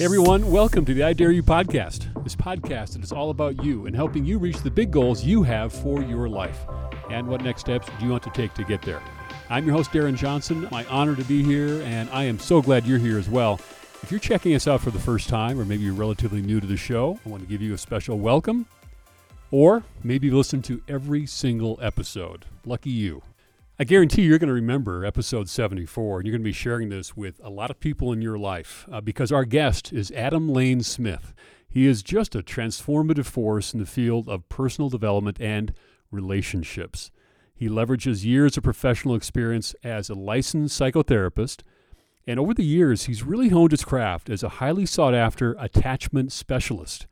Hey everyone, welcome to the I Dare You podcast. This podcast is all about you and helping you reach the big goals you have for your life. And what next steps do you want to take to get there? I'm your host, Darren Johnson. My honor to be here, and I am so glad you're here as well. If you're checking us out for the first time, or maybe you're relatively new to the show, I want to give you a special welcome. Or maybe listen to every single episode. Lucky you. I guarantee you're going to remember episode 74, and you're going to be sharing this with a lot of people in your life uh, because our guest is Adam Lane Smith. He is just a transformative force in the field of personal development and relationships. He leverages years of professional experience as a licensed psychotherapist, and over the years, he's really honed his craft as a highly sought after attachment specialist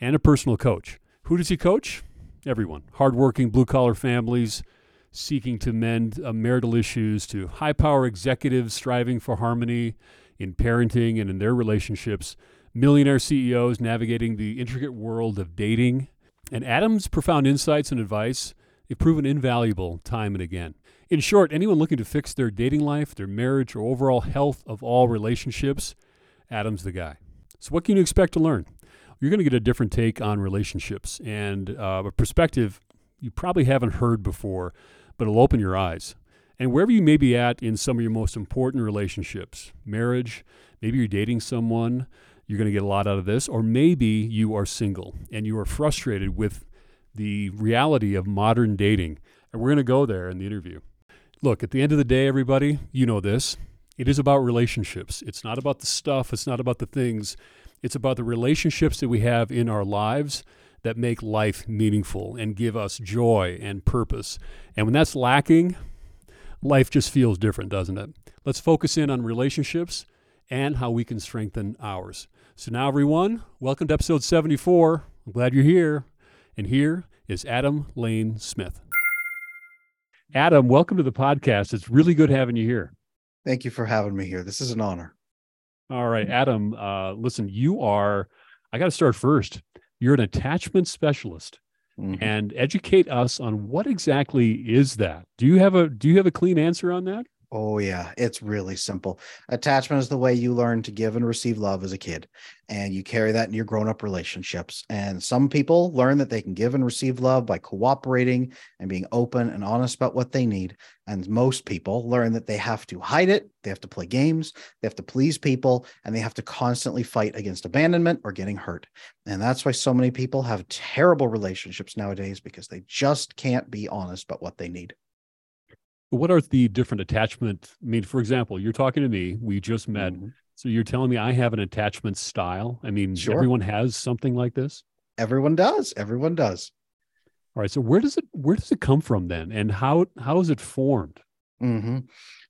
and a personal coach. Who does he coach? Everyone. Hardworking blue collar families seeking to mend uh, marital issues to high power executives striving for harmony in parenting and in their relationships, millionaire CEOs navigating the intricate world of dating. And Adam's profound insights and advice have proven invaluable time and again. In short, anyone looking to fix their dating life, their marriage, or overall health of all relationships, Adam's the guy. So, what can you expect to learn? You're going to get a different take on relationships and uh, a perspective you probably haven't heard before but it'll open your eyes. And wherever you may be at in some of your most important relationships, marriage, maybe you're dating someone, you're going to get a lot out of this, or maybe you are single and you are frustrated with the reality of modern dating. And we're going to go there in the interview. Look, at the end of the day, everybody, you know this. It is about relationships. It's not about the stuff, it's not about the things. It's about the relationships that we have in our lives that make life meaningful and give us joy and purpose. And when that's lacking, life just feels different, doesn't it? Let's focus in on relationships and how we can strengthen ours. So, now, everyone, welcome to episode 74. I'm glad you're here. And here is Adam Lane Smith. Adam, welcome to the podcast. It's really good having you here. Thank you for having me here. This is an honor. All right, Adam, uh, listen, you are, I got to start first. You're an attachment specialist. Mm-hmm. And educate us on what exactly is that? Do you have a do you have a clean answer on that? Oh, yeah. It's really simple. Attachment is the way you learn to give and receive love as a kid, and you carry that in your grown up relationships. And some people learn that they can give and receive love by cooperating and being open and honest about what they need. And most people learn that they have to hide it, they have to play games, they have to please people, and they have to constantly fight against abandonment or getting hurt. And that's why so many people have terrible relationships nowadays because they just can't be honest about what they need what are the different attachment i mean for example you're talking to me we just met. Mm-hmm. so you're telling me i have an attachment style? I mean sure. everyone has something like this? Everyone does. Everyone does. All right so where does it where does it come from then? And how how is it formed? Mm-hmm.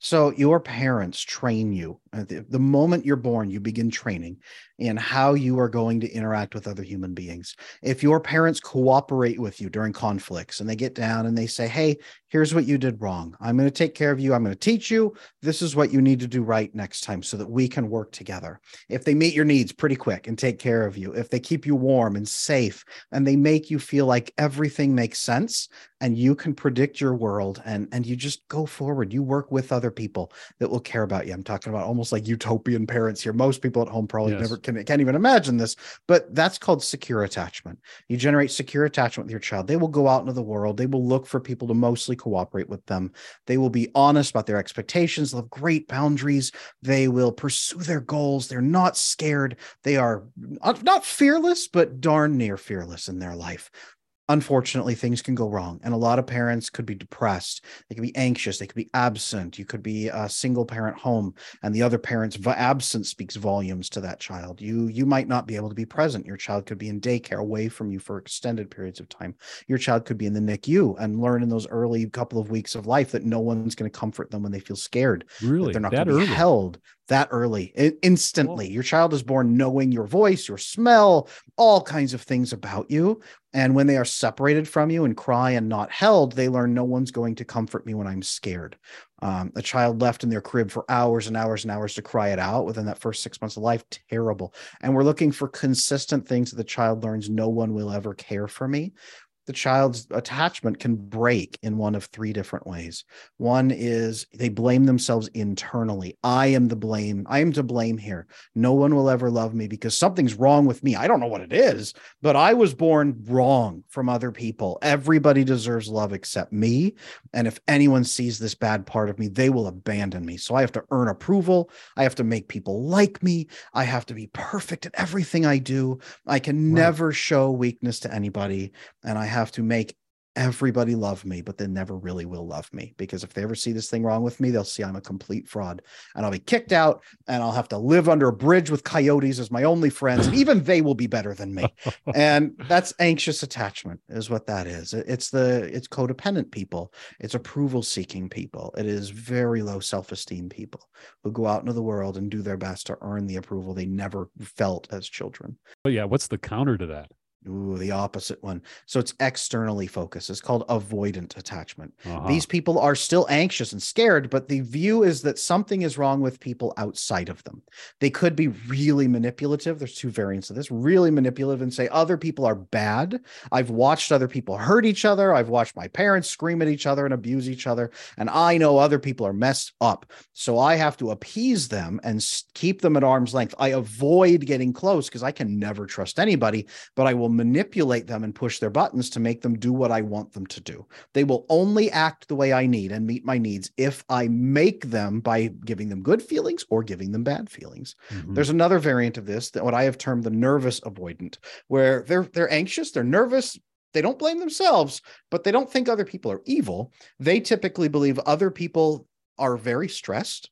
So your parents train you uh, the, the moment you're born you begin training in how you are going to interact with other human beings. If your parents cooperate with you during conflicts and they get down and they say, Hey, here's what you did wrong. I'm going to take care of you. I'm going to teach you. This is what you need to do right next time so that we can work together. If they meet your needs pretty quick and take care of you, if they keep you warm and safe and they make you feel like everything makes sense and you can predict your world and, and you just go forward, you work with other people that will care about you. I'm talking about almost like utopian parents here. Most people at home probably yes. never can can, can't even imagine this, but that's called secure attachment. You generate secure attachment with your child. They will go out into the world. They will look for people to mostly cooperate with them. They will be honest about their expectations. They'll have great boundaries. They will pursue their goals. They're not scared. They are uh, not fearless, but darn near fearless in their life unfortunately things can go wrong and a lot of parents could be depressed they could be anxious they could be absent you could be a single parent home and the other parent's absence speaks volumes to that child. You you might not be able to be present your child could be in daycare away from you for extended periods of time your child could be in the NICU and learn in those early couple of weeks of life that no one's going to comfort them when they feel scared really? they're not going to be held that early instantly. Your child is born knowing your voice your smell all kinds of things about you. And when they are separated from you and cry and not held they learn no one's going to comfort me when i'm scared. Um, a child left in their crib for hours and hours and hours to cry it out within that first six months of life terrible. And we're looking for consistent things that the child learns no one will ever care for me the child's attachment can break in one of three different ways. One is they blame themselves internally. I am the blame. I am to blame here. No one will ever love me because something's wrong with me. I don't know what it is, but I was born wrong from other people. Everybody deserves love except me. And if anyone sees this bad part of me, they will abandon me. So I have to earn approval. I have to make people like me. I have to be perfect at everything I do. I can right. never show weakness to anybody. And I have to make everybody love me, but they never really will love me because if they ever see this thing wrong with me, they'll see I'm a complete fraud and I'll be kicked out and I'll have to live under a bridge with coyotes as my only friends. And even they will be better than me. and that's anxious attachment is what that is. It's the, it's codependent people. It's approval seeking people. It is very low self-esteem people who go out into the world and do their best to earn the approval they never felt as children. But yeah, what's the counter to that? Ooh, the opposite one. So it's externally focused. It's called avoidant attachment. Uh-huh. These people are still anxious and scared, but the view is that something is wrong with people outside of them. They could be really manipulative. There's two variants of this really manipulative and say other people are bad. I've watched other people hurt each other. I've watched my parents scream at each other and abuse each other. And I know other people are messed up. So I have to appease them and keep them at arm's length. I avoid getting close because I can never trust anybody, but I will manipulate them and push their buttons to make them do what I want them to do. They will only act the way I need and meet my needs if I make them by giving them good feelings or giving them bad feelings. Mm-hmm. There's another variant of this that what I have termed the nervous avoidant, where they're they're anxious, they're nervous, they don't blame themselves, but they don't think other people are evil. They typically believe other people are very stressed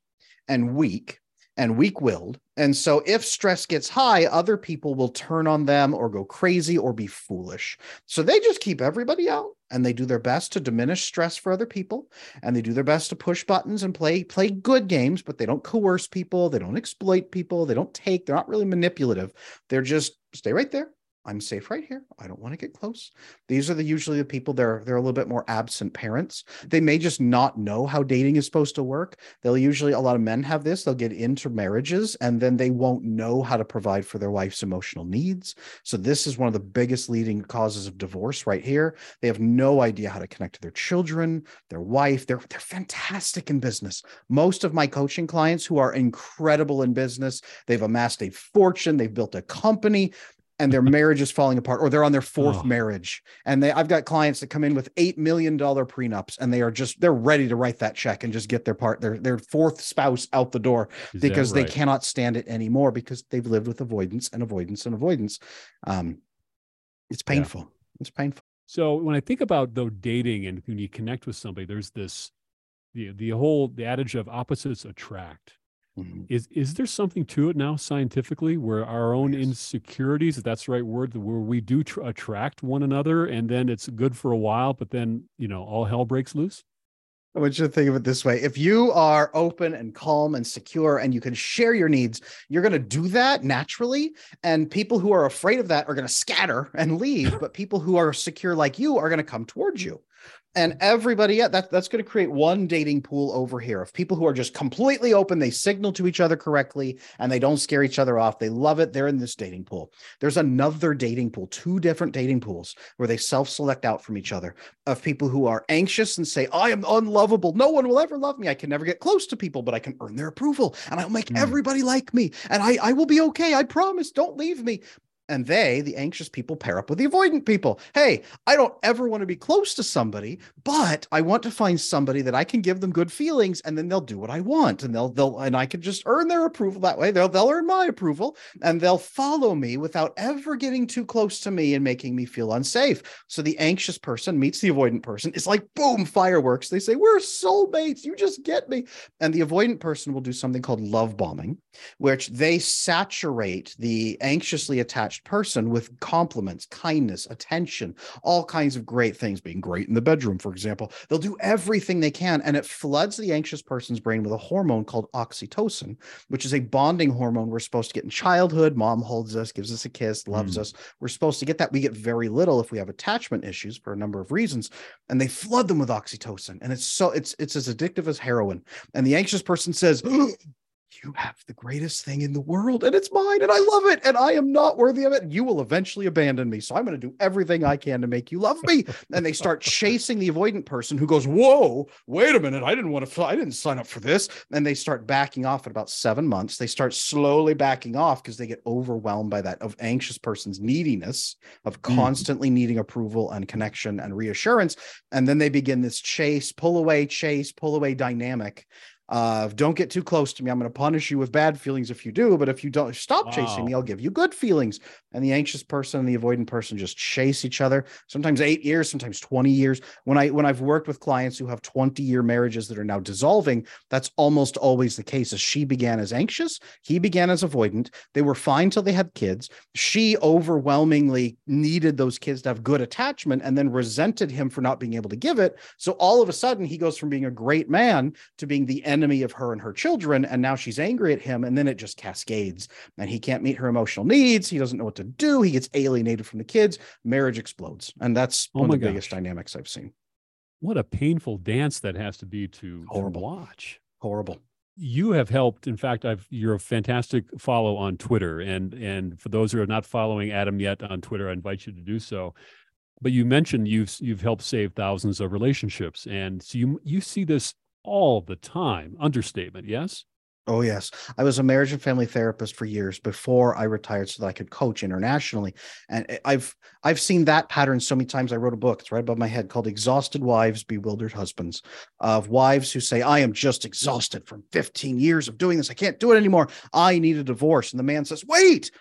and weak and weak willed. And so, if stress gets high, other people will turn on them or go crazy or be foolish. So, they just keep everybody out and they do their best to diminish stress for other people. And they do their best to push buttons and play, play good games, but they don't coerce people. They don't exploit people. They don't take, they're not really manipulative. They're just stay right there I'm safe right here. I don't want to get close. These are the usually the people they're they're a little bit more absent parents. They may just not know how dating is supposed to work. They'll usually a lot of men have this. They'll get into marriages and then they won't know how to provide for their wife's emotional needs. So this is one of the biggest leading causes of divorce right here. They have no idea how to connect to their children, their wife. They're they're fantastic in business. Most of my coaching clients who are incredible in business, they've amassed a fortune, they've built a company, and their marriage is falling apart or they're on their fourth oh. marriage and they i've got clients that come in with eight million dollar prenups and they are just they're ready to write that check and just get their part their their fourth spouse out the door is because right? they cannot stand it anymore because they've lived with avoidance and avoidance and avoidance um it's painful yeah. it's painful so when i think about though dating and when you connect with somebody there's this the the whole the adage of opposites attract Mm-hmm. Is is there something to it now scientifically where our own yes. insecurities, if that's the right word, where we do tr- attract one another and then it's good for a while, but then you know all hell breaks loose? I want you to think of it this way. If you are open and calm and secure and you can share your needs, you're going to do that naturally. And people who are afraid of that are going to scatter and leave. but people who are secure like you are going to come towards you and everybody yeah that, that's going to create one dating pool over here of people who are just completely open they signal to each other correctly and they don't scare each other off they love it they're in this dating pool there's another dating pool two different dating pools where they self-select out from each other of people who are anxious and say i am unlovable no one will ever love me. I can never get close to people but i can earn their approval and i'll make mm. everybody like me and I, I will be okay. I promise. Don't leave me and they, the anxious people, pair up with the avoidant people. Hey, I don't ever want to be close to somebody, but I want to find somebody that I can give them good feelings, and then they'll do what I want, and they'll they'll and I can just earn their approval that way. They'll they'll earn my approval, and they'll follow me without ever getting too close to me and making me feel unsafe. So the anxious person meets the avoidant person. It's like boom, fireworks. They say we're soulmates. You just get me. And the avoidant person will do something called love bombing, which they saturate the anxiously attached person with compliments, kindness, attention, all kinds of great things, being great in the bedroom, for example. They'll do everything they can. And it floods the anxious person's brain with a hormone called oxytocin, which is a bonding hormone we're supposed to get in childhood. Mom holds us, gives us a kiss, loves mm. us. We're supposed to get that. We get very little if we have attachment issues for a number of reasons. And they flood them with oxytocin. And it's so it's it's as addictive as heroin. And the anxious person says, you have the greatest thing in the world and it's mine and I love it and I am not worthy of it. You will eventually abandon me. So I'm going to do everything I can to make you love me. and they start chasing the avoidant person who goes, Whoa, wait a minute. I didn't want to, fly. I didn't sign up for this. And they start backing off at about seven months. They start slowly backing off because they get overwhelmed by that of anxious person's neediness of mm. constantly mm. needing approval and connection and reassurance. And then they begin this chase, pull away, chase, pull away dynamic uh, don't get too close to me. I'm going to punish you with bad feelings if you do, but if you don't stop wow. chasing me, I'll give you good feelings. And the anxious person and the avoidant person just chase each other. Sometimes eight years, sometimes 20 years. When I when I've worked with clients who have 20 year marriages that are now dissolving, that's almost always the case. As she began as anxious, he began as avoidant. They were fine till they had kids. She overwhelmingly needed those kids to have good attachment and then resented him for not being able to give it. So all of a sudden, he goes from being a great man to being the end enemy of her and her children. And now she's angry at him. And then it just cascades and he can't meet her emotional needs. He doesn't know what to do. He gets alienated from the kids. Marriage explodes. And that's oh one of the gosh. biggest dynamics I've seen. What a painful dance that has to be to, Horrible. to watch. Horrible you have helped in fact i've you're a fantastic follow on twitter and and for those who are not following adam yet on twitter i invite you to do so but you mentioned you've you've helped save thousands of relationships and so you you see this all the time. Understatement, yes? Oh yes, I was a marriage and family therapist for years before I retired, so that I could coach internationally. And I've I've seen that pattern so many times. I wrote a book; it's right above my head called "Exhausted Wives, Bewildered Husbands," of wives who say, "I am just exhausted from 15 years of doing this. I can't do it anymore. I need a divorce." And the man says, "Wait,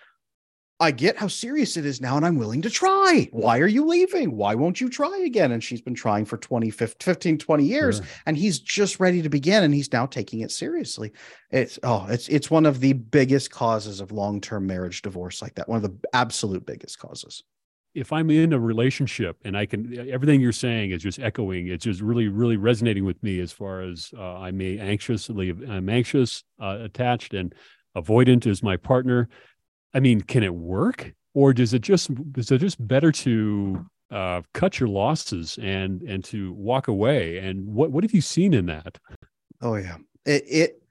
I get how serious it is now and I'm willing to try. Why are you leaving? Why won't you try again? And she's been trying for 20, 15, 20 years sure. and he's just ready to begin and he's now taking it seriously. It's oh, it's it's one of the biggest causes of long-term marriage divorce like that. One of the absolute biggest causes. If I'm in a relationship and I can everything you're saying is just echoing, it's just really really resonating with me as far as uh, I may anxiously I'm anxious, uh, attached and avoidant is my partner I mean, can it work, or does it just is it just better to uh, cut your losses and and to walk away? And what what have you seen in that? Oh yeah, it it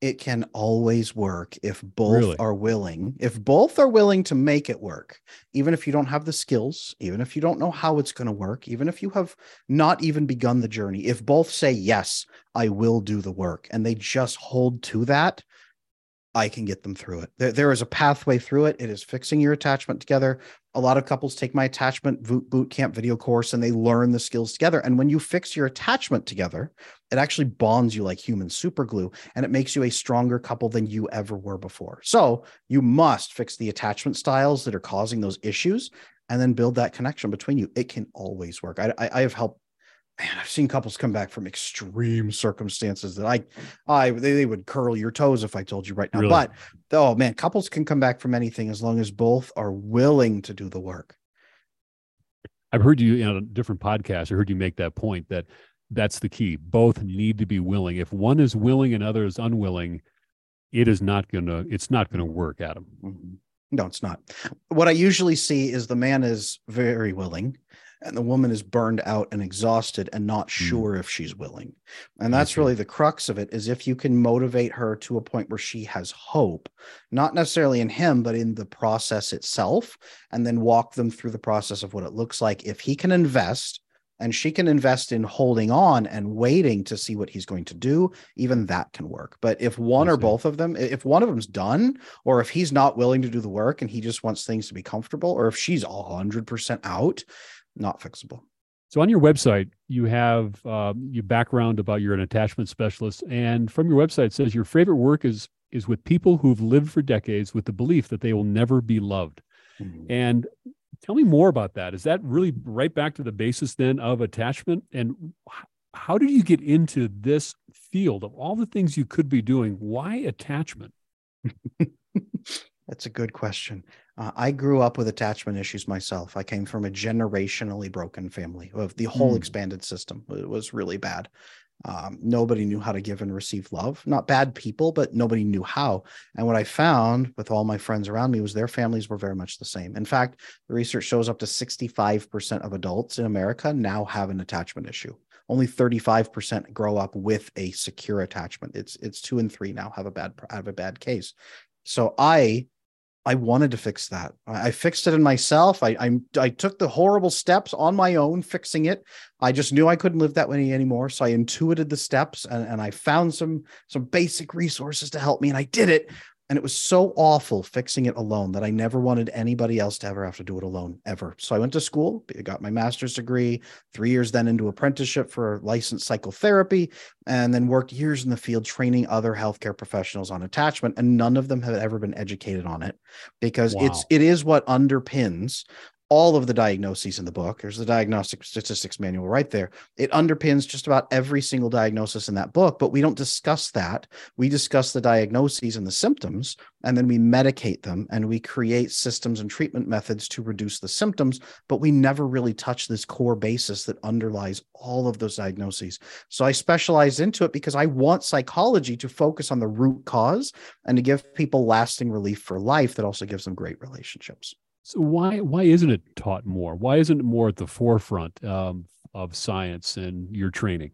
it can always work if both really? are willing. If both are willing to make it work, even if you don't have the skills, even if you don't know how it's going to work, even if you have not even begun the journey, if both say yes, I will do the work, and they just hold to that I can get them through it. There, there is a pathway through it. It is fixing your attachment together. A lot of couples take my attachment boot camp video course and they learn the skills together. And when you fix your attachment together, it actually bonds you like human super glue and it makes you a stronger couple than you ever were before. So you must fix the attachment styles that are causing those issues and then build that connection between you. It can always work. I, I, I have helped man, I've seen couples come back from extreme circumstances that I, I they, they would curl your toes if I told you right now. Really? But oh man, couples can come back from anything as long as both are willing to do the work. I've heard you in a different podcast. I heard you make that point that that's the key. Both need to be willing. If one is willing and other is unwilling, it is not gonna. It's not gonna work, Adam. Mm-hmm. No, it's not. What I usually see is the man is very willing and the woman is burned out and exhausted and not hmm. sure mm. if she's willing and that's really the crux of it is if you can motivate her to a point where she has hope not necessarily in him but in the process itself and then walk them through the process of what it looks like if he can invest and she can invest in holding on and waiting to see what he's going to do even that can work but if one or both of them if one of them's done or if he's not willing to do the work and he just wants things to be comfortable or if she's 100% out not fixable. So on your website, you have uh, your background about you're an attachment specialist, and from your website says your favorite work is is with people who've lived for decades with the belief that they will never be loved. Mm-hmm. And tell me more about that. Is that really right back to the basis then of attachment? And how did you get into this field of all the things you could be doing? Why attachment? That's a good question. Uh, I grew up with attachment issues myself. I came from a generationally broken family. Of the whole mm. expanded system it was really bad. Um, nobody knew how to give and receive love. Not bad people, but nobody knew how. And what I found with all my friends around me was their families were very much the same. In fact, the research shows up to 65% of adults in America now have an attachment issue only 35% grow up with a secure attachment. It's it's two and three now have a bad have a bad case. So I I wanted to fix that. I, fixed it in myself. I, I I took the horrible steps on my own, fixing it. I just knew I couldn't live that way anymore. So I intuited the steps and, and I found some some basic resources to help me, and I did it. And it was so awful fixing it alone that I never wanted anybody else to ever have to do it alone, ever. So I went to school, got my master's degree, three years then into apprenticeship for licensed psychotherapy, and then worked years in the field training other healthcare professionals on attachment. And none of them have ever been educated on it because wow. it's it is what underpins all of the diagnoses in the book. There's the diagnostic statistics manual right there. It underpins just about every single diagnosis in that book, but we don't discuss that. We discuss the diagnoses and the symptoms, and then we medicate them and we create systems and treatment methods to reduce the symptoms, but we never really touch this core basis that underlies all of those diagnoses. So I specialized into it because I want psychology to focus on the root cause and to give people lasting relief for life that also gives them great relationships. So why why isn't it taught more? Why isn't it more at the forefront um, of science and your training?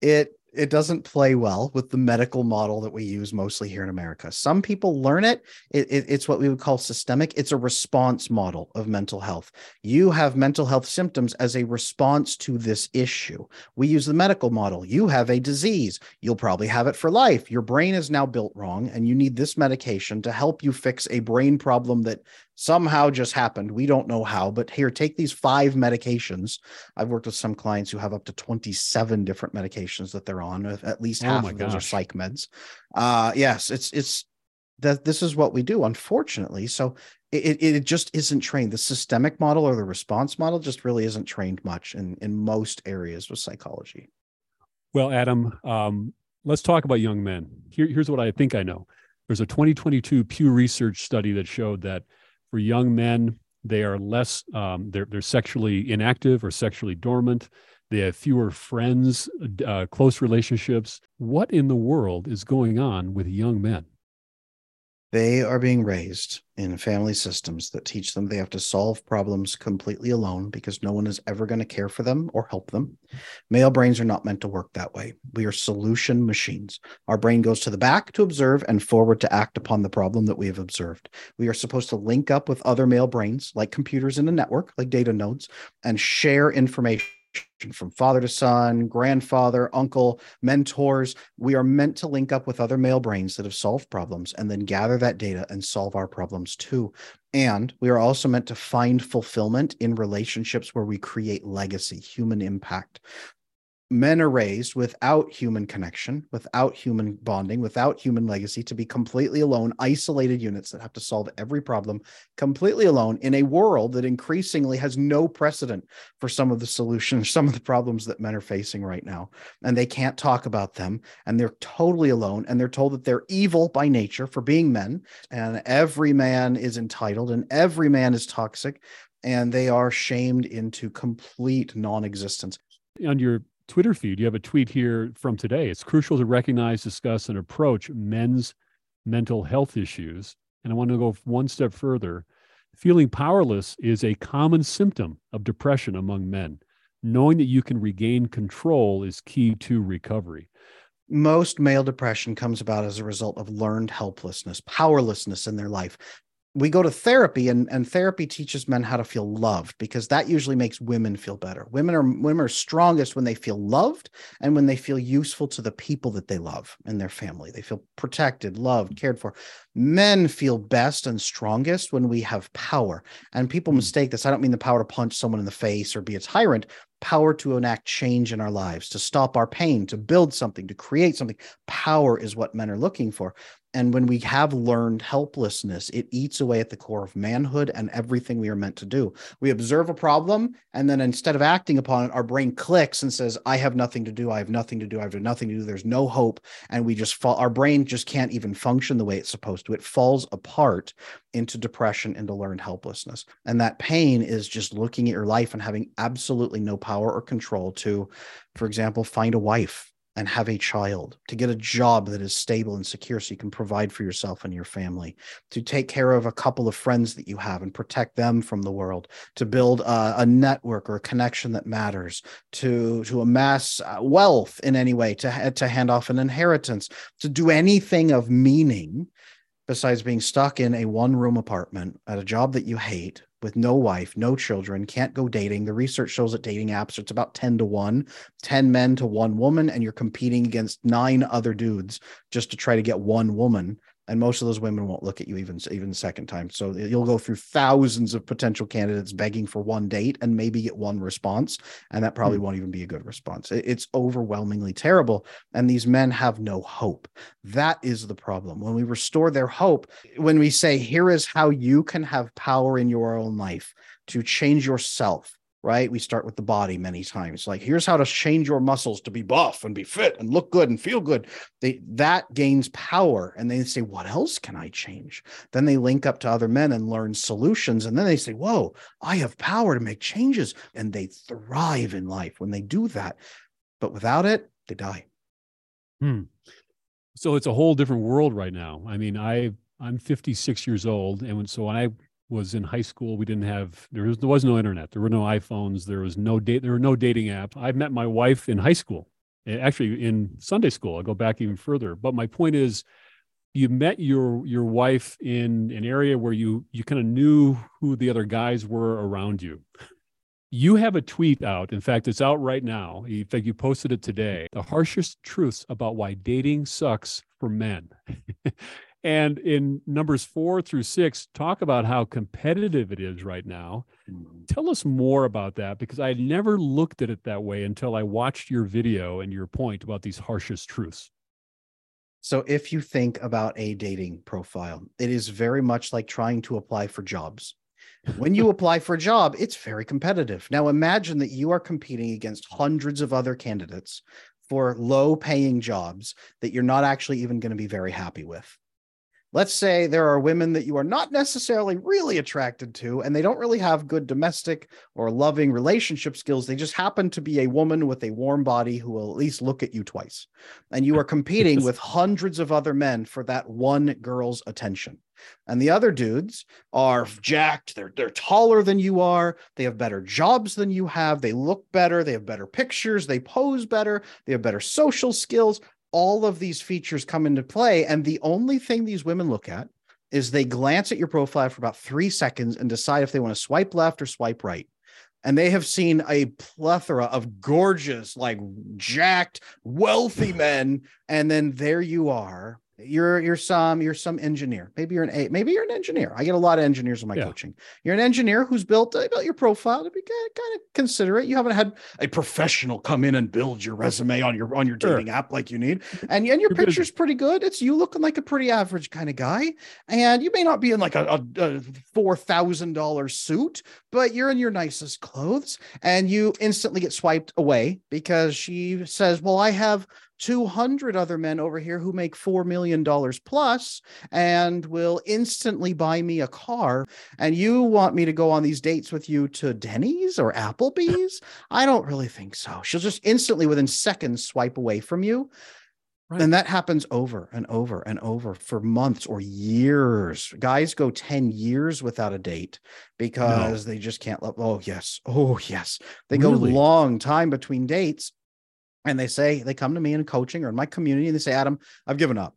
It it doesn't play well with the medical model that we use mostly here in America. Some people learn it. It, it. It's what we would call systemic. It's a response model of mental health. You have mental health symptoms as a response to this issue. We use the medical model. You have a disease. You'll probably have it for life. Your brain is now built wrong, and you need this medication to help you fix a brain problem that somehow just happened. We don't know how, but here, take these five medications. I've worked with some clients who have up to 27 different medications that they're on. At least oh half oh of gosh. those are psych meds. Uh, yes, it's, it's, that this is what we do, unfortunately. So it, it just isn't trained. The systemic model or the response model just really isn't trained much in, in most areas with psychology. Well, Adam, um, let's talk about young men. Here, here's what I think I know. There's a 2022 Pew Research study that showed that for young men, they are less, um, they're, they're sexually inactive or sexually dormant. They have fewer friends, uh, close relationships. What in the world is going on with young men? They are being raised in family systems that teach them they have to solve problems completely alone because no one is ever going to care for them or help them. Male brains are not meant to work that way. We are solution machines. Our brain goes to the back to observe and forward to act upon the problem that we have observed. We are supposed to link up with other male brains, like computers in a network, like data nodes, and share information from father to son, grandfather, uncle, mentors. We are meant to link up with other male brains that have solved problems and then gather that data and solve our problems too. And we are also meant to find fulfillment in relationships where we create legacy, human impact men are raised without human connection, without human bonding, without human legacy to be completely alone, isolated units that have to solve every problem completely alone in a world that increasingly has no precedent for some of the solutions, some of the problems that men are facing right now. And they can't talk about them and they're totally alone and they're told that they're evil by nature for being men and every man is entitled and every man is toxic and they are shamed into complete non-existence. On your Twitter feed, you have a tweet here from today. It's crucial to recognize, discuss, and approach men's mental health issues. And I want to go one step further. Feeling powerless is a common symptom of depression among men. Knowing that you can regain control is key to recovery. Most male depression comes about as a result of learned helplessness, powerlessness in their life we go to therapy and, and therapy teaches men how to feel loved because that usually makes women feel better women are women are strongest when they feel loved and when they feel useful to the people that they love and their family they feel protected loved cared for men feel best and strongest when we have power and people hmm. mistake this i don't mean the power to punch someone in the face or be a tyrant power to enact change in our lives, to stop our pain, to build something, to create something. Power is what men are looking for. And when we have learned helplessness, it eats away at the core of manhood and everything we are meant to do. We observe a problem, and then instead of acting upon it, our brain clicks and says, I have nothing to do. I have nothing to do. I have nothing to do. There's no hope. And we just fall, our brain just can't even function the way it's supposed to. It falls apart into depression, into learned helplessness. And that pain is just looking at your life and having absolutely no power or control to, for example, find a wife and have a child, to get a job that is stable and secure so you can provide for yourself and your family, to take care of a couple of friends that you have and protect them from the world, to build a, a network or a connection that matters, to, to amass uh, wealth in any way, to, to hand off an inheritance, to do anything of meaning besides being stuck in a one room apartment at a job that you hate with no wife, no children, can't go dating. The research shows that dating apps, it's about 10 to 1, 10 men to one woman, and you're competing against nine other dudes just to try to get one woman and most of those women won't look at you even even the second time. So you'll go through thousands of potential candidates begging for one date and maybe get one response and that probably mm. won't even be a good response. It's overwhelmingly terrible and these men have no hope. That is the problem. When we restore their hope when we say here is how you can have power in your own life to change yourself right? We start with the body many times. Like, here's how to change your muscles to be buff and be fit and look good and feel good. They that gains power. And they say, what else can I change? Then they link up to other men and learn solutions. And then they say, whoa, I have power to make changes. And they thrive in life when they do that. But without it, they die. Hmm. So it's a whole different world right now. I mean, I I'm 56 years old, and so when I was in high school. We didn't have there was there was no internet. There were no iPhones. There was no date. There were no dating apps. I met my wife in high school, actually in Sunday school. I'll go back even further. But my point is, you met your your wife in an area where you you kind of knew who the other guys were around you. You have a tweet out. In fact, it's out right now. In fact, you posted it today. The harshest truths about why dating sucks for men. And in numbers four through six, talk about how competitive it is right now. Mm-hmm. Tell us more about that because I never looked at it that way until I watched your video and your point about these harshest truths. So, if you think about a dating profile, it is very much like trying to apply for jobs. When you apply for a job, it's very competitive. Now, imagine that you are competing against hundreds of other candidates for low paying jobs that you're not actually even going to be very happy with let's say there are women that you are not necessarily really attracted to and they don't really have good domestic or loving relationship skills. They just happen to be a woman with a warm body who will at least look at you twice. And you are competing with hundreds of other men for that one girl's attention. And the other dudes are mm-hmm. jacked. They're they're taller than you are. They have better jobs than you have. They look better. They have better pictures. They pose better. They have better social skills all of these features come into play. And the only thing these women look at is they glance at your profile for about three seconds and decide if they want to swipe left or swipe right. And they have seen a plethora of gorgeous, like jacked, wealthy men. And then there you are you're you're some you're some engineer. Maybe you're an a maybe you're an engineer. I get a lot of engineers in my yeah. coaching. You're an engineer who's built uh, built your profile to be kind of considerate. You haven't had a professional come in and build your resume on your on your dating sure. app like you need. And, and your you're picture's pretty good. It's you looking like a pretty average kind of guy. And you may not be in like a, a, a four thousand dollar suit but you're in your nicest clothes and you instantly get swiped away because she says well i have 200 other men over here who make $4 million plus and will instantly buy me a car. And you want me to go on these dates with you to Denny's or Applebee's? I don't really think so. She'll just instantly, within seconds, swipe away from you. Right. And that happens over and over and over for months or years. Guys go 10 years without a date because no. they just can't love. Oh, yes. Oh, yes. They really? go long time between dates and they say they come to me in coaching or in my community and they say adam i've given up.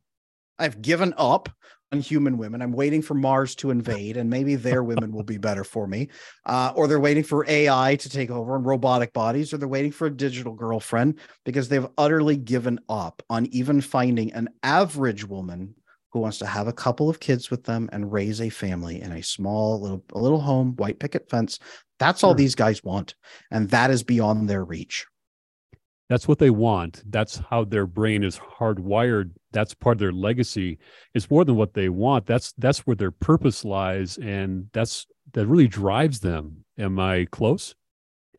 I've given up on human women. I'm waiting for mars to invade and maybe their women will be better for me. Uh, or they're waiting for ai to take over and robotic bodies or they're waiting for a digital girlfriend because they've utterly given up on even finding an average woman who wants to have a couple of kids with them and raise a family in a small little a little home white picket fence. That's all these guys want and that is beyond their reach that's what they want. That's how their brain is hardwired. That's part of their legacy. It's more than what they want. That's that's where their purpose lies and that's that really drives them. Am i close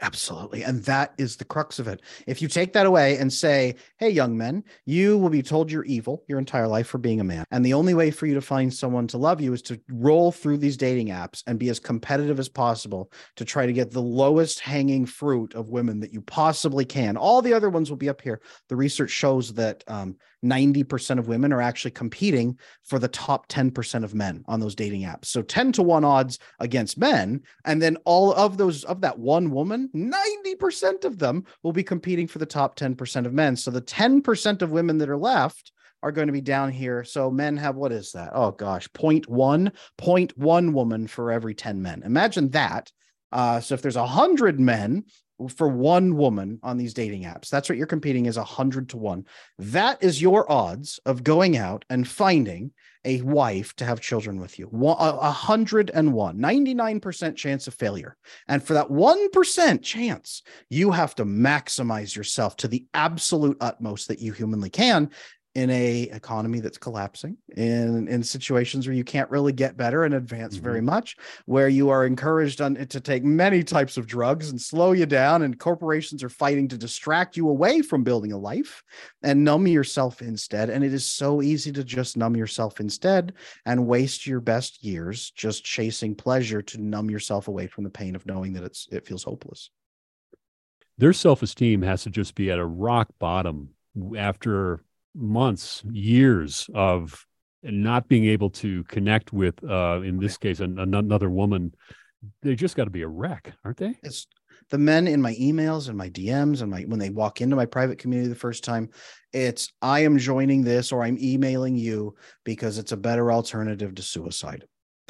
Absolutely. And that is the crux of it. If you take that away and say, hey, young men, you will be told you're evil your entire life for being a man. And the only way for you to find someone to love you is to roll through these dating apps and be as competitive as possible to try to get the lowest hanging fruit of women that you possibly can. All the other ones will be up here. The research shows that um, 90% of women are actually competing for the top 10% of men on those dating apps. So 10 to 1 odds against men. And then all of those, of that one woman, 90% of them will be competing for the top 10% of men. So the 10% of women that are left are going to be down here. So men have what is that? Oh gosh, 0.1, 0.1 woman for every 10 men. Imagine that. Uh, so if there's a hundred men for one woman on these dating apps. That's what you're competing is a hundred to one. That is your odds of going out and finding a wife to have children with you. A hundred and one, 99% chance of failure. And for that 1% chance, you have to maximize yourself to the absolute utmost that you humanly can in a economy that's collapsing in in situations where you can't really get better and advance mm-hmm. very much where you are encouraged on to take many types of drugs and slow you down and corporations are fighting to distract you away from building a life and numb yourself instead and it is so easy to just numb yourself instead and waste your best years just chasing pleasure to numb yourself away from the pain of knowing that it's it feels hopeless their self-esteem has to just be at a rock bottom after months, years of not being able to connect with, uh, in this case, an, another woman, they just got to be a wreck, aren't they? It's the men in my emails and my DMs and my when they walk into my private community the first time, it's I am joining this or I'm emailing you because it's a better alternative to suicide.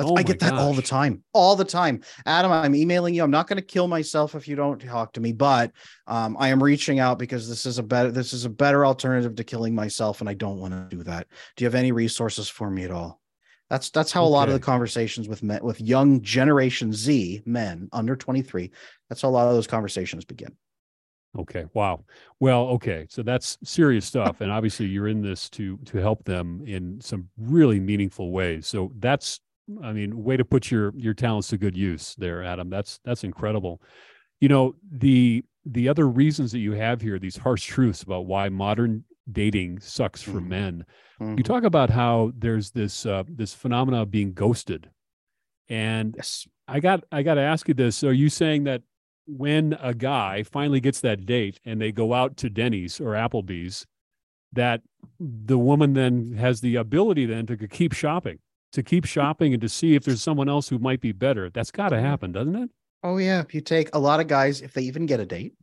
Oh I get that gosh. all the time, all the time. Adam, I'm emailing you. I'm not going to kill myself if you don't talk to me, but um, I am reaching out because this is a better this is a better alternative to killing myself, and I don't want to do that. Do you have any resources for me at all? That's that's how okay. a lot of the conversations with men, with young Generation Z men under 23. That's how a lot of those conversations begin. Okay. Wow. Well, okay. So that's serious stuff, and obviously you're in this to to help them in some really meaningful ways. So that's I mean, way to put your your talents to good use there, Adam. That's that's incredible. You know, the the other reasons that you have here, these harsh truths about why modern dating sucks for mm-hmm. men. Mm-hmm. You talk about how there's this uh, this phenomena of being ghosted, and yes. I got I got to ask you this: Are you saying that when a guy finally gets that date and they go out to Denny's or Applebee's, that the woman then has the ability then to keep shopping? To keep shopping and to see if there's someone else who might be better. That's got to happen, doesn't it? Oh yeah, if you take a lot of guys, if they even get a date,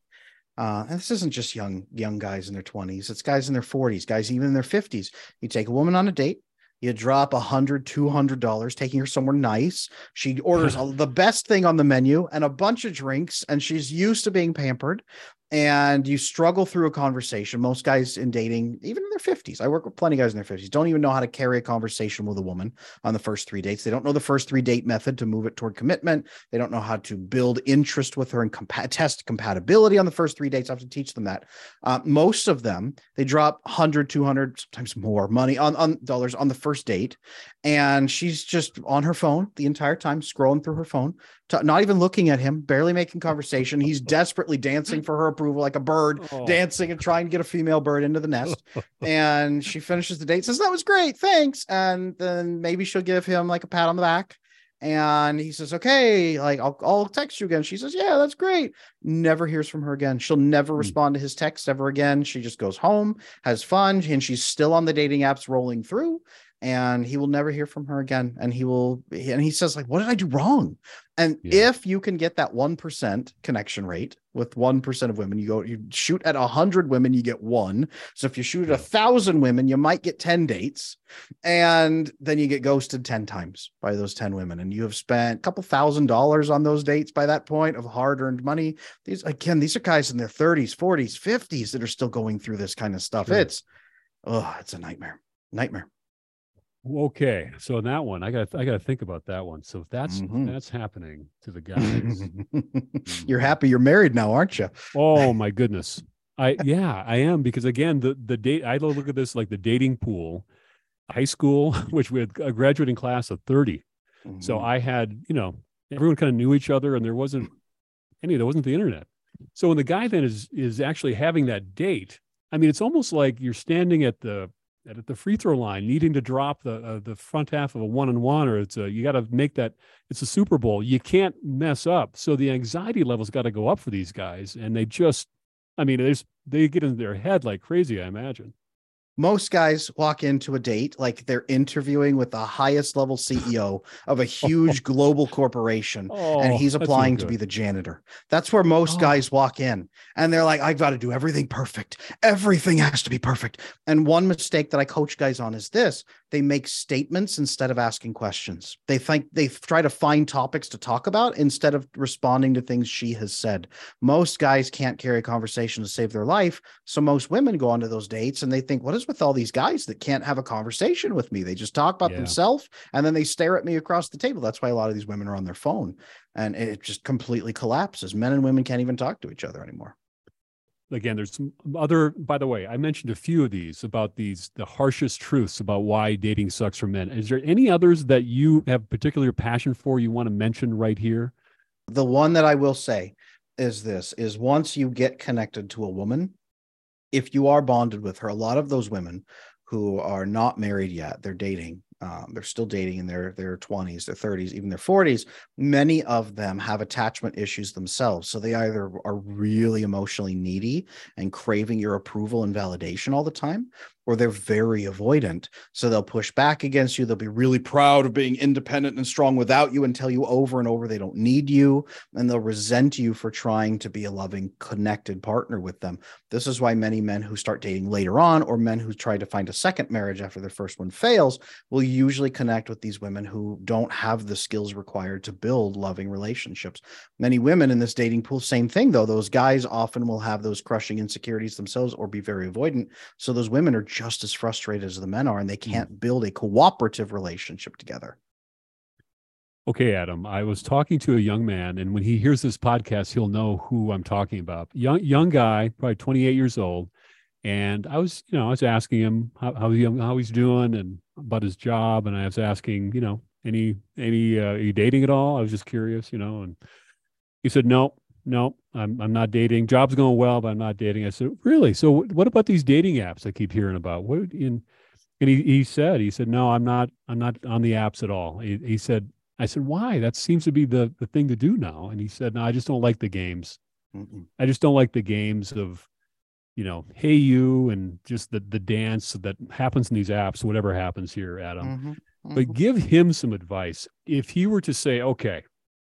uh, and this isn't just young young guys in their 20s, it's guys in their 40s, guys even in their 50s. You take a woman on a date, you drop a hundred, two hundred dollars, taking her somewhere nice. She orders the best thing on the menu and a bunch of drinks, and she's used to being pampered and you struggle through a conversation. Most guys in dating, even in their 50s, I work with plenty of guys in their 50s, don't even know how to carry a conversation with a woman on the first three dates. They don't know the first three date method to move it toward commitment. They don't know how to build interest with her and compa- test compatibility on the first three dates. I have to teach them that. Uh, most of them, they drop 100, 200, sometimes more money on, on dollars on the first date. And she's just on her phone the entire time, scrolling through her phone, t- not even looking at him, barely making conversation. He's desperately dancing for her approval, like a bird oh. dancing and trying to get a female bird into the nest. and she finishes the date, says, That was great, thanks. And then maybe she'll give him like a pat on the back. And he says, Okay, like I'll, I'll text you again. She says, Yeah, that's great. Never hears from her again. She'll never mm. respond to his text ever again. She just goes home, has fun, and she's still on the dating apps rolling through and he will never hear from her again and he will and he says like what did i do wrong and yeah. if you can get that 1% connection rate with 1% of women you go you shoot at 100 women you get one. So if you shoot at a thousand women you might get 10 dates. And then you get ghosted 10 times by those 10 women. And you have spent a couple thousand dollars on those dates by that point of hard-earned money. These again these are guys in their 30s 40s 50s that are still going through this kind of stuff. Sure. it's oh it's a nightmare. Nightmare Okay, so that one I got I got to think about that one. So that's mm-hmm. that's happening to the guys. you're happy you're married now, aren't you? oh my goodness. I yeah, I am because again the the date I look at this like the dating pool, high school, which we had a graduating class of 30. Mm-hmm. So I had, you know, everyone kind of knew each other and there wasn't any there wasn't the internet. So when the guy then is is actually having that date, I mean, it's almost like you're standing at the at the free throw line, needing to drop the uh, the front half of a one and one, or it's a you got to make that. It's a Super Bowl. You can't mess up. So the anxiety levels got to go up for these guys, and they just, I mean, there's they get in their head like crazy. I imagine most guys walk into a date like they're interviewing with the highest level CEO of a huge global corporation oh, and he's applying to be the janitor. That's where most oh. guys walk in and they're like, I've got to do everything perfect. Everything has to be perfect. And one mistake that I coach guys on is this they make statements instead of asking questions. They think they try to find topics to talk about instead of responding to things she has said. Most guys can't carry a conversation to save their life. So most women go onto those dates and they think, what is with all these guys that can't have a conversation with me? They just talk about yeah. themselves and then they stare at me across the table. That's why a lot of these women are on their phone and it just completely collapses. Men and women can't even talk to each other anymore again there's some other by the way i mentioned a few of these about these the harshest truths about why dating sucks for men is there any others that you have particular passion for you want to mention right here the one that i will say is this is once you get connected to a woman if you are bonded with her a lot of those women who are not married yet they're dating um, they're still dating in their their 20s their 30s even their 40s many of them have attachment issues themselves. So they either are really emotionally needy and craving your approval and validation all the time or they're very avoidant. So they'll push back against you. They'll be really proud of being independent and strong without you and tell you over and over they don't need you. And they'll resent you for trying to be a loving, connected partner with them. This is why many men who start dating later on, or men who try to find a second marriage after their first one fails, will usually connect with these women who don't have the skills required to build loving relationships. Many women in this dating pool, same thing though. Those guys often will have those crushing insecurities themselves or be very avoidant. So those women are just as frustrated as the men are, and they hmm. can't build a cooperative relationship together. Okay, Adam. I was talking to a young man, and when he hears this podcast, he'll know who I'm talking about. Young young guy, probably 28 years old, and I was, you know, I was asking him how how, he, how he's doing and about his job, and I was asking, you know, any any uh, are you dating at all? I was just curious, you know, and he said no, no, I'm I'm not dating. Job's going well, but I'm not dating. I said, really? So what about these dating apps I keep hearing about? What in and he, he said, he said, no, I'm not, I'm not on the apps at all. He, he said, I said, why? That seems to be the, the thing to do now. And he said, no, I just don't like the games. Mm-mm. I just don't like the games of, you know, hey you and just the the dance that happens in these apps, whatever happens here, Adam. Mm-hmm. Mm-hmm. But give him some advice. If he were to say, okay,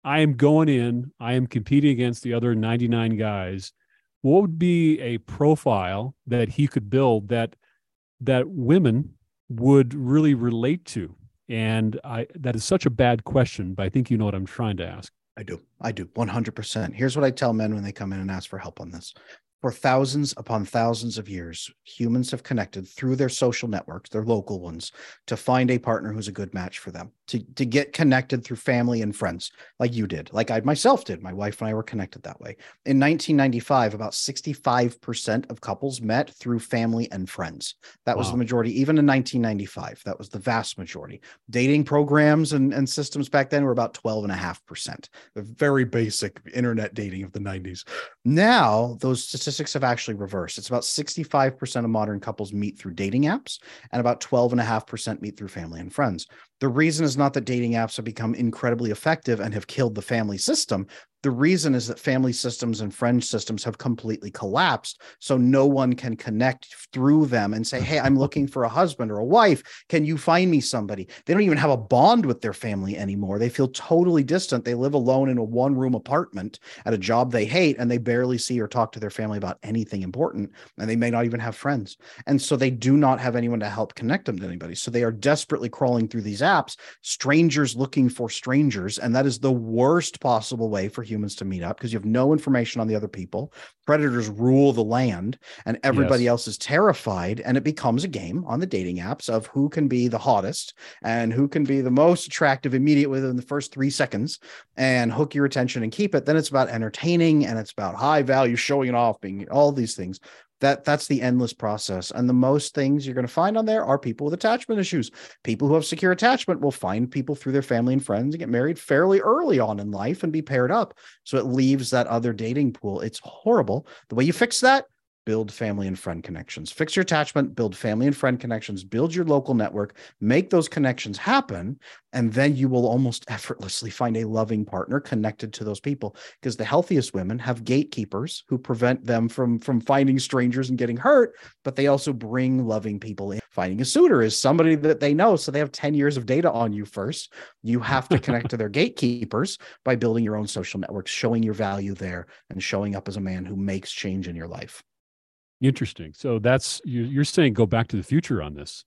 I am going in, I am competing against the other 99 guys. What would be a profile that he could build that that women would really relate to? And I that is such a bad question, but I think you know what I'm trying to ask. I do. I do. 100%. Here's what I tell men when they come in and ask for help on this. For thousands upon thousands of years, humans have connected through their social networks, their local ones, to find a partner who's a good match for them, to, to get connected through family and friends, like you did, like I myself did. My wife and I were connected that way. In 1995, about 65% of couples met through family and friends. That was the majority. Even in 1995, that was the vast majority. Dating programs and, and systems back then were about 12.5%, the very basic internet dating of the 90s. Now, those statistics statistics have actually reversed. It's about 65% of modern couples meet through dating apps, and about 12.5% meet through family and friends. The reason is not that dating apps have become incredibly effective and have killed the family system. The reason is that family systems and friend systems have completely collapsed. So no one can connect through them and say, Hey, I'm looking for a husband or a wife. Can you find me somebody? They don't even have a bond with their family anymore. They feel totally distant. They live alone in a one room apartment at a job they hate, and they barely see or talk to their family about anything important. And they may not even have friends. And so they do not have anyone to help connect them to anybody. So they are desperately crawling through these apps, strangers looking for strangers. And that is the worst possible way for humans to meet up because you have no information on the other people. Predators rule the land and everybody yes. else is terrified. And it becomes a game on the dating apps of who can be the hottest and who can be the most attractive immediately within the first three seconds and hook your attention and keep it. Then it's about entertaining and it's about high value, showing it off, being all these things that that's the endless process. And the most things you're going to find on there are people with attachment issues. People who have secure attachment will find people through their family and friends and get married fairly early on in life and be paired up. So it leaves that other dating pool. It's horrible. The way you fix that build family and friend connections. Fix your attachment, build family and friend connections, build your local network, make those connections happen. And then you will almost effortlessly find a loving partner connected to those people. Because the healthiest women have gatekeepers who prevent them from, from finding strangers and getting hurt, but they also bring loving people in. Finding a suitor is somebody that they know. So they have 10 years of data on you first. You have to connect to their gatekeepers by building your own social networks, showing your value there, and showing up as a man who makes change in your life. Interesting. So that's you're saying go back to the future on this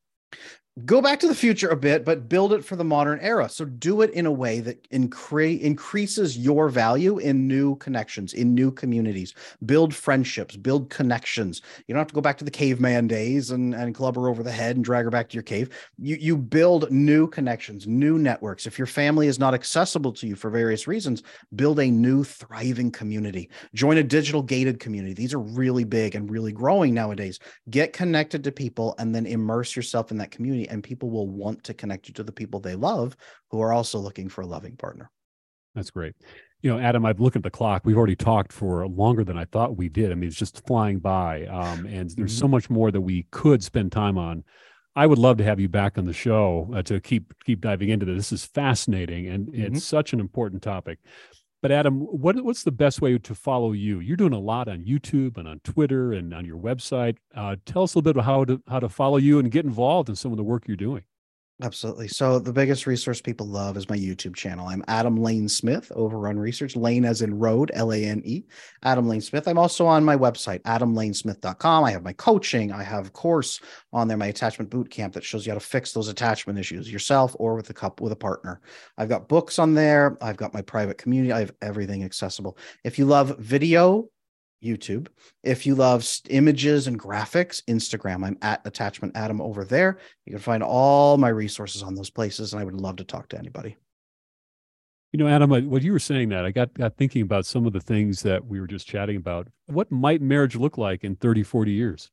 go back to the future a bit, but build it for the modern era. So do it in a way that incre- increases your value in new connections, in new communities. Build friendships, build connections. You don't have to go back to the caveman days and, and club her over the head and drag her back to your cave. You, you build new connections, new networks. If your family is not accessible to you for various reasons, build a new thriving community. Join a digital gated community. These are really big and really growing nowadays. Get connected to people and then immerse yourself in that community and people will want to connect you to the people they love who are also looking for a loving partner. That's great. You know, Adam, I've looked at the clock. We've already talked for longer than I thought we did. I mean, it's just flying by. Um, and there's mm-hmm. so much more that we could spend time on. I would love to have you back on the show uh, to keep keep diving into this. This is fascinating and mm-hmm. it's such an important topic. But Adam, what, what's the best way to follow you? You're doing a lot on YouTube and on Twitter and on your website. Uh, tell us a little bit about how to how to follow you and get involved in some of the work you're doing. Absolutely. So the biggest resource people love is my YouTube channel. I'm Adam Lane Smith over on research. Lane as in road, L-A-N-E. Adam Lane Smith. I'm also on my website, adamlanesmith.com. I have my coaching. I have a course on there, my attachment boot camp that shows you how to fix those attachment issues yourself or with a couple with a partner. I've got books on there. I've got my private community. I have everything accessible. If you love video, YouTube. If you love images and graphics, Instagram. I'm at Attachment Adam over there. You can find all my resources on those places, and I would love to talk to anybody. You know, Adam, what you were saying that I got, got thinking about some of the things that we were just chatting about. What might marriage look like in 30, 40 years?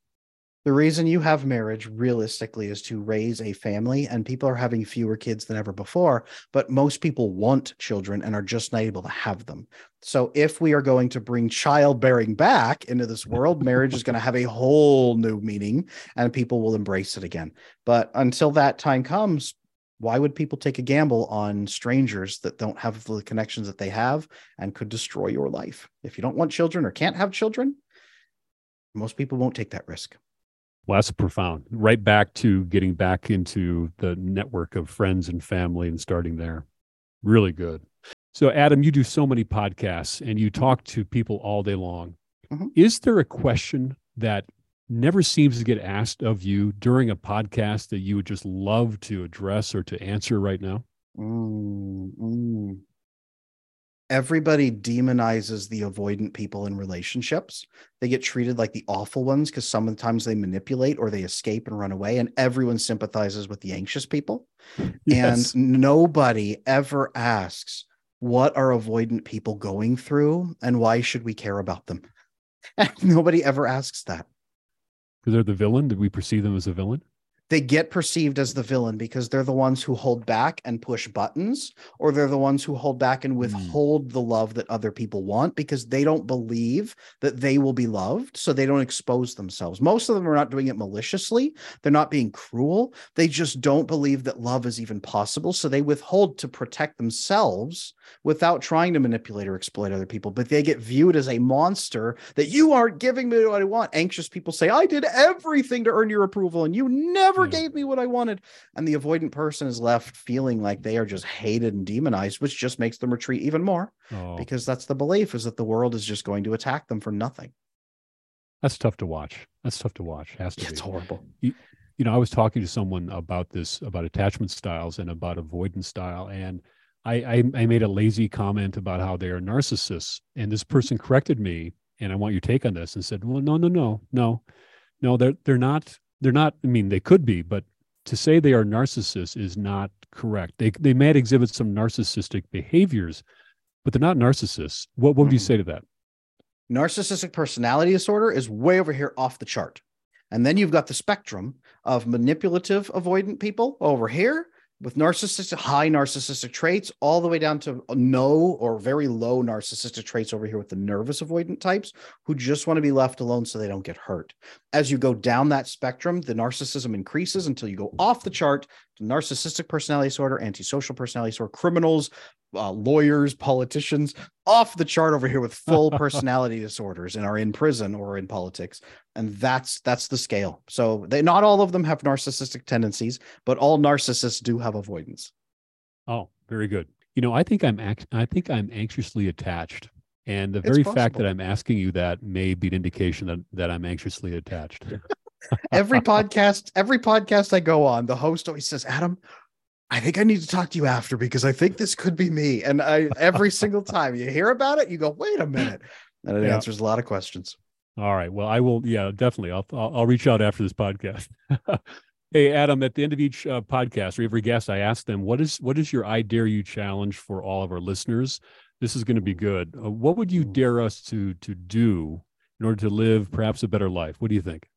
The reason you have marriage realistically is to raise a family and people are having fewer kids than ever before but most people want children and are just not able to have them. So if we are going to bring childbearing back into this world marriage is going to have a whole new meaning and people will embrace it again. But until that time comes why would people take a gamble on strangers that don't have the connections that they have and could destroy your life? If you don't want children or can't have children most people won't take that risk well, that's profound. Right back to getting back into the network of friends and family and starting there. Really good. So, Adam, you do so many podcasts and you talk to people all day long. Mm-hmm. Is there a question that never seems to get asked of you during a podcast that you would just love to address or to answer right now? Mm, mm everybody demonizes the avoidant people in relationships. They get treated like the awful ones because sometimes they manipulate or they escape and run away, and everyone sympathizes with the anxious people. Yes. And nobody ever asks, What are avoidant people going through and why should we care about them? Nobody ever asks that. Because they're the villain. Did we perceive them as a villain? They get perceived as the villain because they're the ones who hold back and push buttons, or they're the ones who hold back and hmm. withhold mm. the love that other people want because they don't believe that they will be loved. So they don't expose themselves. Most of them are not doing it maliciously, they're not being cruel. They just don't believe that love is even possible. So they withhold to protect themselves without trying to manipulate or exploit other people. But they get viewed as a monster that you aren't giving me what I want. Anxious people say, I did everything to earn your approval and you never never yeah. gave me what I wanted. And the avoidant person is left feeling like they are just hated and demonized, which just makes them retreat even more oh. because that's the belief is that the world is just going to attack them for nothing. That's tough to watch. That's tough to watch. Has to it's horrible. You, you know, I was talking to someone about this, about attachment styles and about avoidance style. And I, I, I made a lazy comment about how they are narcissists. And this person corrected me, and I want your take on this, and said, Well, no, no, no, no, no, they're they're not they're not i mean they could be but to say they are narcissists is not correct. They they may exhibit some narcissistic behaviors but they're not narcissists. What, what would you say to that? Narcissistic personality disorder is way over here off the chart. And then you've got the spectrum of manipulative avoidant people over here with narcissistic high narcissistic traits all the way down to no or very low narcissistic traits over here with the nervous avoidant types who just want to be left alone so they don't get hurt. As you go down that spectrum the narcissism increases until you go off the chart to narcissistic personality disorder antisocial personality disorder criminals uh, lawyers, politicians off the chart over here with full personality disorders and are in prison or in politics. And that's that's the scale. So they not all of them have narcissistic tendencies, but all narcissists do have avoidance. Oh, very good. You know, I think I'm act- I think I'm anxiously attached. And the very fact that I'm asking you that may be an indication that, that I'm anxiously attached. every podcast, every podcast I go on, the host always says, Adam, I think I need to talk to you after because I think this could be me. And I every single time you hear about it, you go, wait a minute. And it yeah. answers a lot of questions. All right. Well, I will. Yeah, definitely. I'll I'll, I'll reach out after this podcast. hey, Adam. At the end of each uh, podcast or every guest, I ask them what is what is your I dare you challenge for all of our listeners. This is going to be good. Uh, what would you dare us to to do in order to live perhaps a better life? What do you think?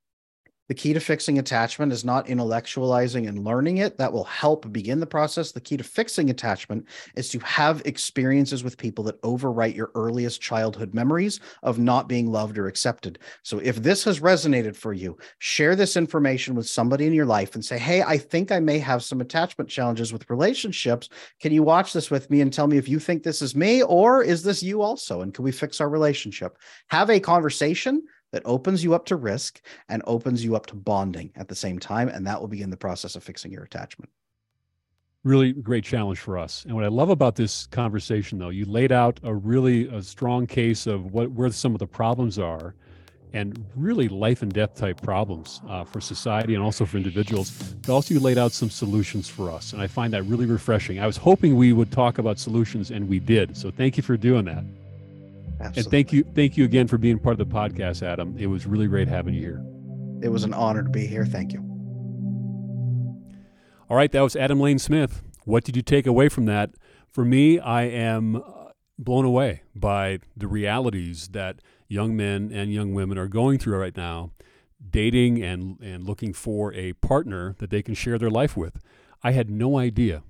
The key to fixing attachment is not intellectualizing and learning it. That will help begin the process. The key to fixing attachment is to have experiences with people that overwrite your earliest childhood memories of not being loved or accepted. So if this has resonated for you, share this information with somebody in your life and say, Hey, I think I may have some attachment challenges with relationships. Can you watch this with me and tell me if you think this is me or is this you also? And can we fix our relationship? Have a conversation that opens you up to risk and opens you up to bonding at the same time. And that will begin the process of fixing your attachment. Really great challenge for us. And what I love about this conversation, though, you laid out a really a strong case of what where some of the problems are and really life and death type problems uh, for society and also for individuals. But also, you laid out some solutions for us, and I find that really refreshing. I was hoping we would talk about solutions, and we did. So, thank you for doing that. Absolutely. And thank you, thank you again for being part of the podcast, Adam. It was really great having you here. It was an honor to be here. Thank you. All right, that was Adam Lane Smith. What did you take away from that? For me, I am uh, blown away by the realities that young men and young women are going through right now, dating and and looking for a partner that they can share their life with. I had no idea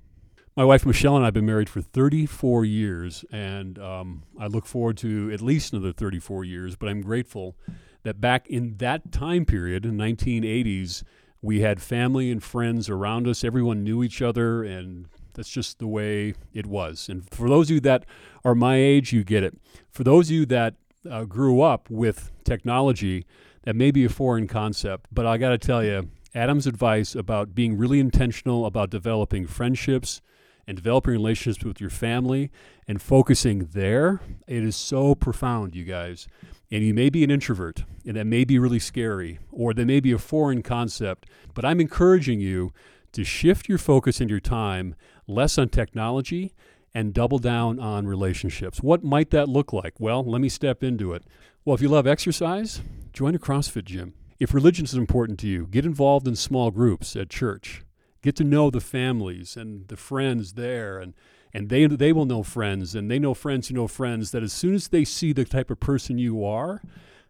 my wife Michelle and I have been married for 34 years, and um, I look forward to at least another 34 years. But I'm grateful that back in that time period, in 1980s, we had family and friends around us. Everyone knew each other, and that's just the way it was. And for those of you that are my age, you get it. For those of you that uh, grew up with technology, that may be a foreign concept, but I got to tell you, Adam's advice about being really intentional about developing friendships and developing relationships with your family and focusing there, it is so profound, you guys. And you may be an introvert, and that may be really scary, or that may be a foreign concept, but I'm encouraging you to shift your focus and your time less on technology and double down on relationships. What might that look like? Well, let me step into it. Well, if you love exercise, join a CrossFit gym. If religion is important to you, get involved in small groups at church get to know the families and the friends there and and they they will know friends and they know friends who know friends that as soon as they see the type of person you are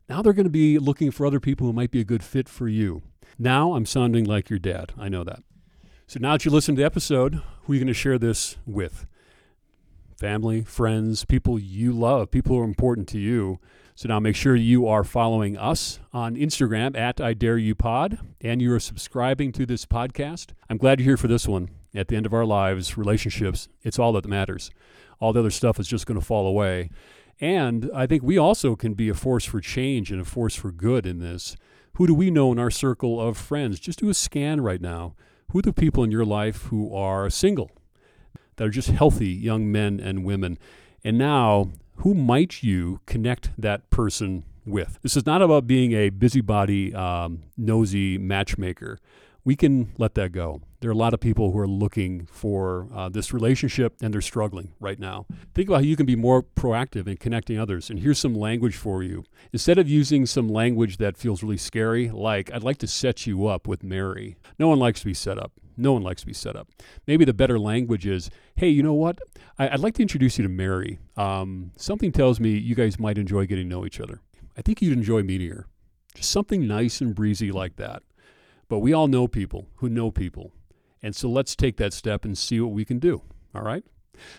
now they're going to be looking for other people who might be a good fit for you. Now i'm sounding like your dad. I know that. So now that you listen to the episode who are you going to share this with? Family friends people you love people who are important to you so now make sure you are following us on Instagram at I Dare You Pod and you are subscribing to this podcast. I'm glad you're here for this one. At the end of our lives, relationships, it's all that matters. All the other stuff is just going to fall away. And I think we also can be a force for change and a force for good in this. Who do we know in our circle of friends? Just do a scan right now. Who are the people in your life who are single, that are just healthy young men and women? And now who might you connect that person with? This is not about being a busybody, um, nosy matchmaker. We can let that go. There are a lot of people who are looking for uh, this relationship and they're struggling right now. Think about how you can be more proactive in connecting others. And here's some language for you. Instead of using some language that feels really scary, like, I'd like to set you up with Mary, no one likes to be set up. No one likes to be set up. Maybe the better language is, hey, you know what? I, would like to introduce you to Mary. Um, something tells me you guys might enjoy getting to know each other. I think you'd enjoy meeting her. Just something nice and breezy like that. But we all know people who know people. And so let's take that step and see what we can do. All right?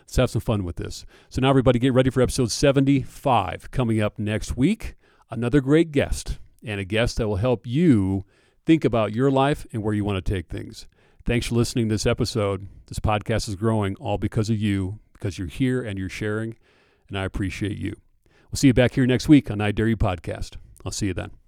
Let's have some fun with this. So now, everybody, get ready for episode 75 coming up next week. Another great guest, and a guest that will help you think about your life and where you want to take things. Thanks for listening to this episode. This podcast is growing all because of you, because you're here and you're sharing, and I appreciate you. We'll see you back here next week on I Dare You Podcast. I'll see you then.